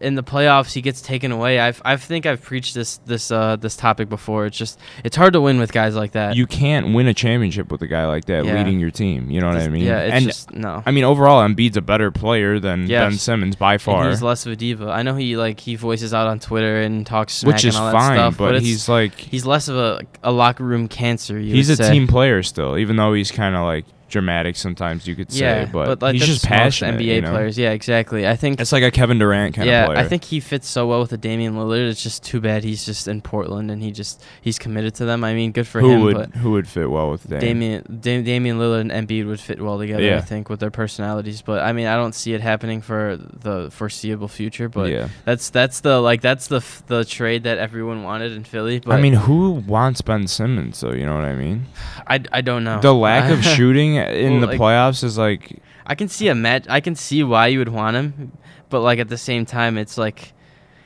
in the playoffs he gets taken away. I've I think I've preached this this uh this topic before. It's just it's hard to win with guys like that. you can't win a championship with a guy like that Yeah. leading your team. You know what I mean? Yeah, it's and just no. I mean, overall, Embiid's a better player than Yes. Ben Simmons by And far, He's less of a diva. I know he like he voices out on Twitter and talks smack which is and all that fine. stuff, but it's- he's like he's less of a a locker room cancer. You he's a say. team player still, even though he's kind of like dramatic sometimes. You could say, Yeah, but, like he's just passionate. NBA you know? players. Yeah, exactly. I think It's like a Kevin Durant kind yeah, of player. Yeah, I think he fits so well with the Damian Lillard. It's just too bad he's just in Portland and he just he's committed to them. I mean, good for who him. would but who would fit well with Dame? Damian Dam- Damian Lillard and Embiid would fit well together. I think with their personalities. But I mean, I don't see it happening for the foreseeable future. But yeah. that's that's the like that's the f- the trade that everyone wanted in Philly. But I mean, who wants Ben Simmons? though? you know what I mean. [SIGHS] I, I don't know The lack of [LAUGHS] shooting in Well, the like- playoffs is like I can see a match. I can see why you would want him, but like at the same time, it's like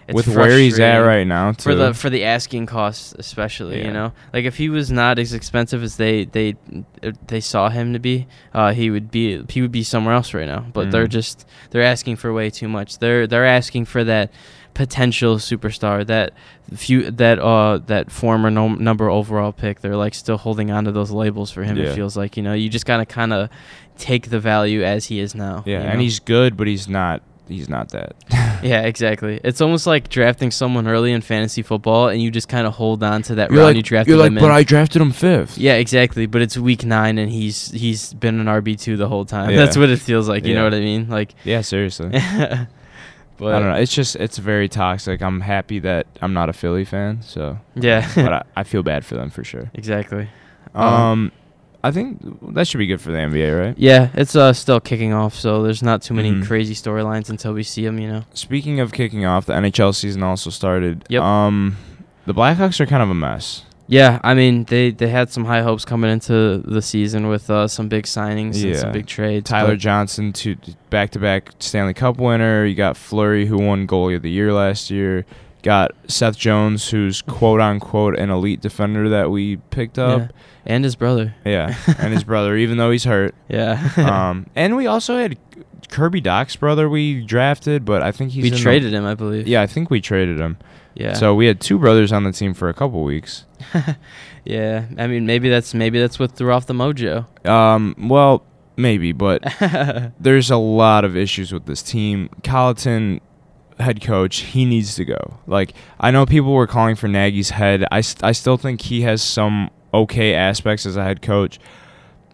it's with where he's at right now. Too. for the for the asking costs especially Yeah. you know like if he was not as expensive as they they they saw him to be uh he would be he would be somewhere else right now but they're Mhm. just they're asking for way too much they're they're asking for that potential superstar that few that uh that former no, number overall pick they're like still holding on to those labels for him Yeah. it feels like you know you just gotta kind of take the value as he is now yeah, you and he's good, but he's not. He's not that. [LAUGHS] yeah exactly it's almost like drafting someone early in fantasy football and you just kind of hold on to that You're round like, you drafted you're like, him but in. I drafted him fifth. Yeah, exactly. But it's week nine, and he's he's been an RB two the whole time. [LAUGHS] Yeah. That's what it feels like. You know what I mean? Like, Yeah, seriously. [LAUGHS] but I don't know. It's just it's very toxic. I'm happy that I'm not a Philly fan, so Yeah, [LAUGHS] but I, I feel bad for them for sure. exactly. Um, I think that should be good for the NBA, right? Yeah, it's uh still kicking off, so there's not too many Mhm. crazy storylines until we see them. You know. Speaking of kicking off, the NHL season also started. Yep. Um, the Blackhawks are kind of a mess. Yeah, I mean they they had some high hopes coming into the season with uh, some big signings and Yeah. some big trades. Tyler Johnson, to back-to-back Stanley Cup winner. You got Fleury, who won goalie of the year last year. Got Seth Jones, who's quote unquote an elite defender that we picked yeah. up. and his brother. Yeah, and his brother, [LAUGHS] even though he's hurt. Yeah. Um, and we also had Kirby Dach's brother we drafted, but I think he's we in the- traded him, I believe. yeah, I think we traded him. Yeah. So we had two brothers on the team for a couple weeks. [LAUGHS] yeah. I mean, maybe that's maybe that's what threw off the mojo. Um, well, maybe, but [LAUGHS] there's a lot of issues with this team. Colliton, head coach, he needs to go. Like, I know people were calling for Nagy's head. I, st- I still think he has some okay aspects as a head coach.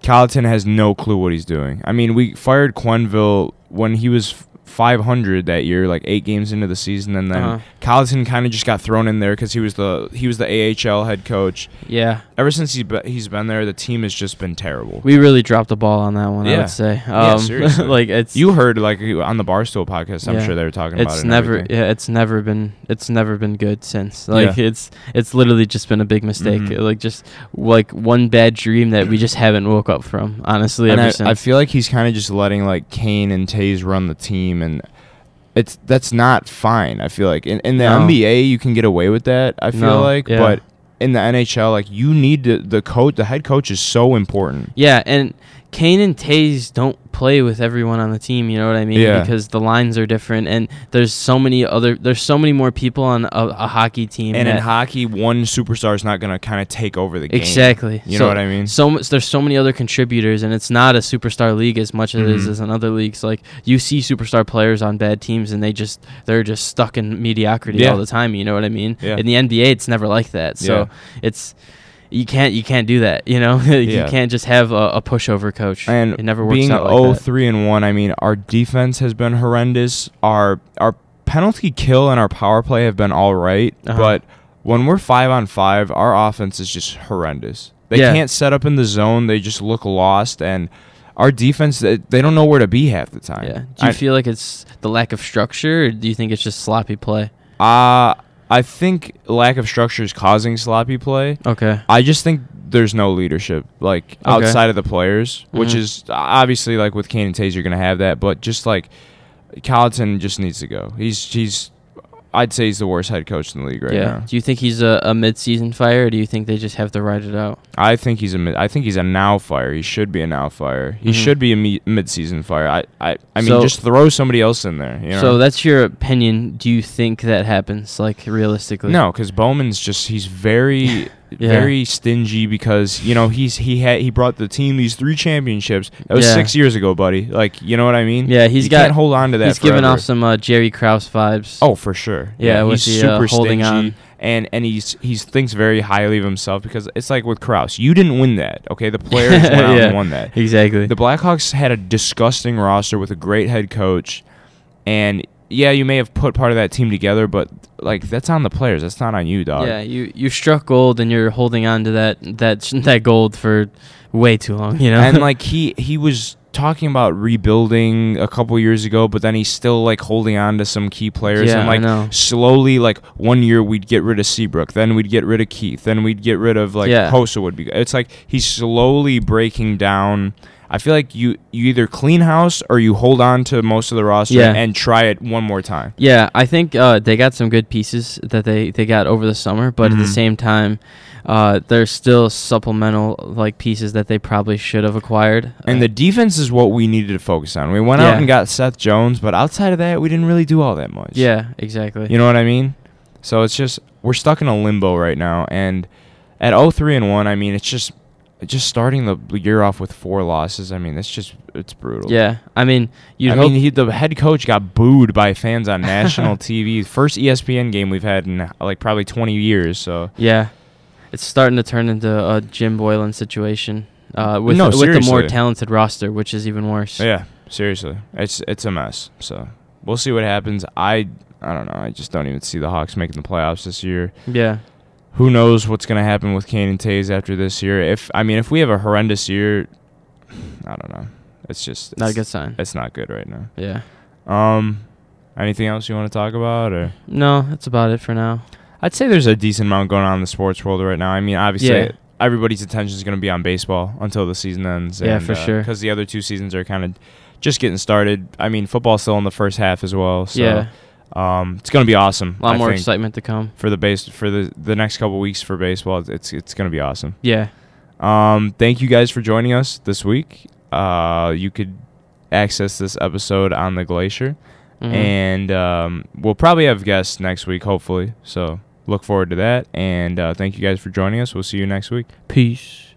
Colliton has no clue what he's doing. I mean, we fired Quenneville when he was 500 that year, like eight games into the season, and then Uh-huh. Colliton kind of just got thrown in there because he was the he was the AHL head coach. Yeah, Ever since he be, he's been there, the team has just been terrible. we really dropped the ball on that one. I would say. Yeah, Um, [LAUGHS] seriously. like it's You heard like on the Barstool podcast, I'm Yeah. sure they were talking about it. it's never everything. yeah it's never been it's never been good since like Yeah. it's it's literally just been a big mistake Mhm. like just like one bad dream that we just haven't woke up from honestly And ever I, since I feel like he's kind of just letting like Kane and Toews run the team, and it's that's not fine. I feel like in, in the No. NBA you can get away with that. I feel No, like, yeah. but in the NHL, like you need to, the coach, the head coach is so important. yeah and Kane and Toews don't play with everyone on the team you know what I mean Yeah. because the lines are different and there's so many other there's so many more people on a, a hockey team And in hockey, one superstar is not going to kind of take over the game. exactly You So- know what I mean? so much there's so many other contributors and it's not a superstar league as much as it is Mhm. as in other leagues like you see superstar players on bad teams and they just they're just stuck in mediocrity Yeah. all the time you know what i mean Yeah. in the nba it's never like that so Yeah. it's you can't you can't do that you know [LAUGHS] you Yeah. can't just have a, a pushover coach And it never works being out like oh that. three and one, I mean, our defense has been horrendous. Our our penalty kill and our power play have been all right, Uh-huh. but when we're five on five, our offense is just horrendous. They Yeah. can't set up in the zone. They just look lost, and our defense they, they don't know where to be half the time. yeah do you I- feel like it's the lack of structure or do you think it's just sloppy play Uh, I think lack of structure is causing sloppy play. okay I just think there's no leadership, like Okay. outside of the players, which Mhm. is obviously like with Kane and Toews, you're gonna have that, but just like Colliton just needs to go. He's he's, I'd say he's the worst head coach in the league right yeah now. do you think he's a, a mid-season fire or do you think they just have to ride it out I think he's a mid, I think he's a now fire. He should be a now fire. He Mhm. should be a me, mid-season fire. I I, I mean So- just throw somebody else in there. You know? So that's your opinion. Do you think that happens, like realistically? No, because Bowman's just he's very [LAUGHS] Yeah. very stingy because you know he's he had he brought the team these three championships. That was Yeah. six years ago, buddy. Like you know what I mean? Yeah, he's you got. can't hold on to that. he's giving forever. off some uh, Jerry Krause vibes. Oh, for sure. Yeah, with he's the, uh, super holding stingy, on. and and he's he thinks very highly of himself because it's like with Krause. You didn't win that. Okay, the players [LAUGHS] went out Yeah. and won that. exactly. The Blackhawks had a disgusting roster with a great head coach, and yeah, you may have put part of that team together, but like that's on the players. That's not on you, dog. yeah, you you struck gold and you're holding on to that that [LAUGHS] that gold for way too long. You know. and [LAUGHS] like he he was talking about rebuilding a couple years ago, but then he's still like holding on to some key players Yeah, and I like know. slowly like one year we'd get rid of Seabrook, then we'd get rid of Keith, then we'd get rid of like Yeah. Hossa would be. It's like he's slowly breaking down. I feel like you you either clean house or you hold on to most of the roster Yeah. and try it one more time. Yeah, I think uh, they got some good pieces that they, they got over the summer, but at the Mhm. same time, uh, there's still supplemental like pieces that they probably should have acquired. And Uh, the defense is what we needed to focus on. We went out and got Seth Jones, but outside of that, we didn't really do all that much. yeah, exactly. You know what I mean? So it's just we're stuck in a limbo right now and at 0-3 and 1, I mean, it's just just starting the year off with four losses. I mean, it's just it's brutal. Yeah, I mean, you'd I mean, he, the head coach got booed by fans on national [LAUGHS] TV. First ESPN game we've had in like probably 20 years. So yeah, it's starting to turn into a Jim Boylan situation uh, with No, with the more talented roster, which is even worse. yeah, seriously, it's it's a mess. So we'll see what happens. I I don't know. I just don't even see the Hawks making the playoffs this year. Yeah. Who knows what's going to happen with Kane and Toews after this year? If I mean, if we have a horrendous year, I don't know. It's just Not a good sign. It's not good right now. Yeah. Um, anything else you want to talk about, or No, that's about it for now. I'd say there's a decent amount going on in the sports world right now. I mean, obviously. Yeah. Everybody's attention is going to be on baseball until the season ends. Yeah, for sure. Because the other two seasons are kind of just getting started. I mean, football's still in the first half as well. So, yeah. Um, it's going to be awesome. A lot I more think, excitement to come. for the base for the the next couple weeks for baseball. It's it's going to be awesome. Yeah. Um, thank you guys for joining us this week. Uh, you could access this episode on the Glacier, Mhm. and um, we'll probably have guests next week, hopefully. So look forward to that. And uh, thank you guys for joining us. We'll see you next week. Peace.